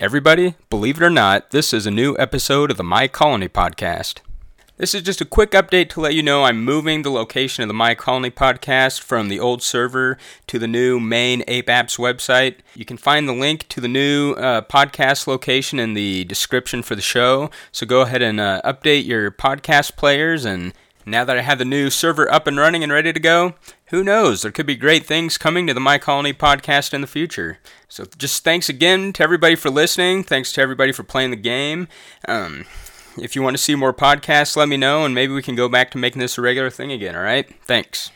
Everybody, believe it or not, this is a new episode of the My Colony podcast. This is just a quick update to let you know I'm moving the location of the My Colony podcast from the old server to the new main Ape Apps website. You can find the link to the new uh, podcast location in the description for the show. So go ahead and uh, update your podcast players. And now that I have the new server up and running and ready to go, who knows? There could be great things coming to the My Colony podcast in the future. So just thanks again to everybody for listening. Thanks to everybody for playing the game. Um, if you want to see more podcasts, let me know, and maybe we can go back to making this a regular thing again, all right? Thanks.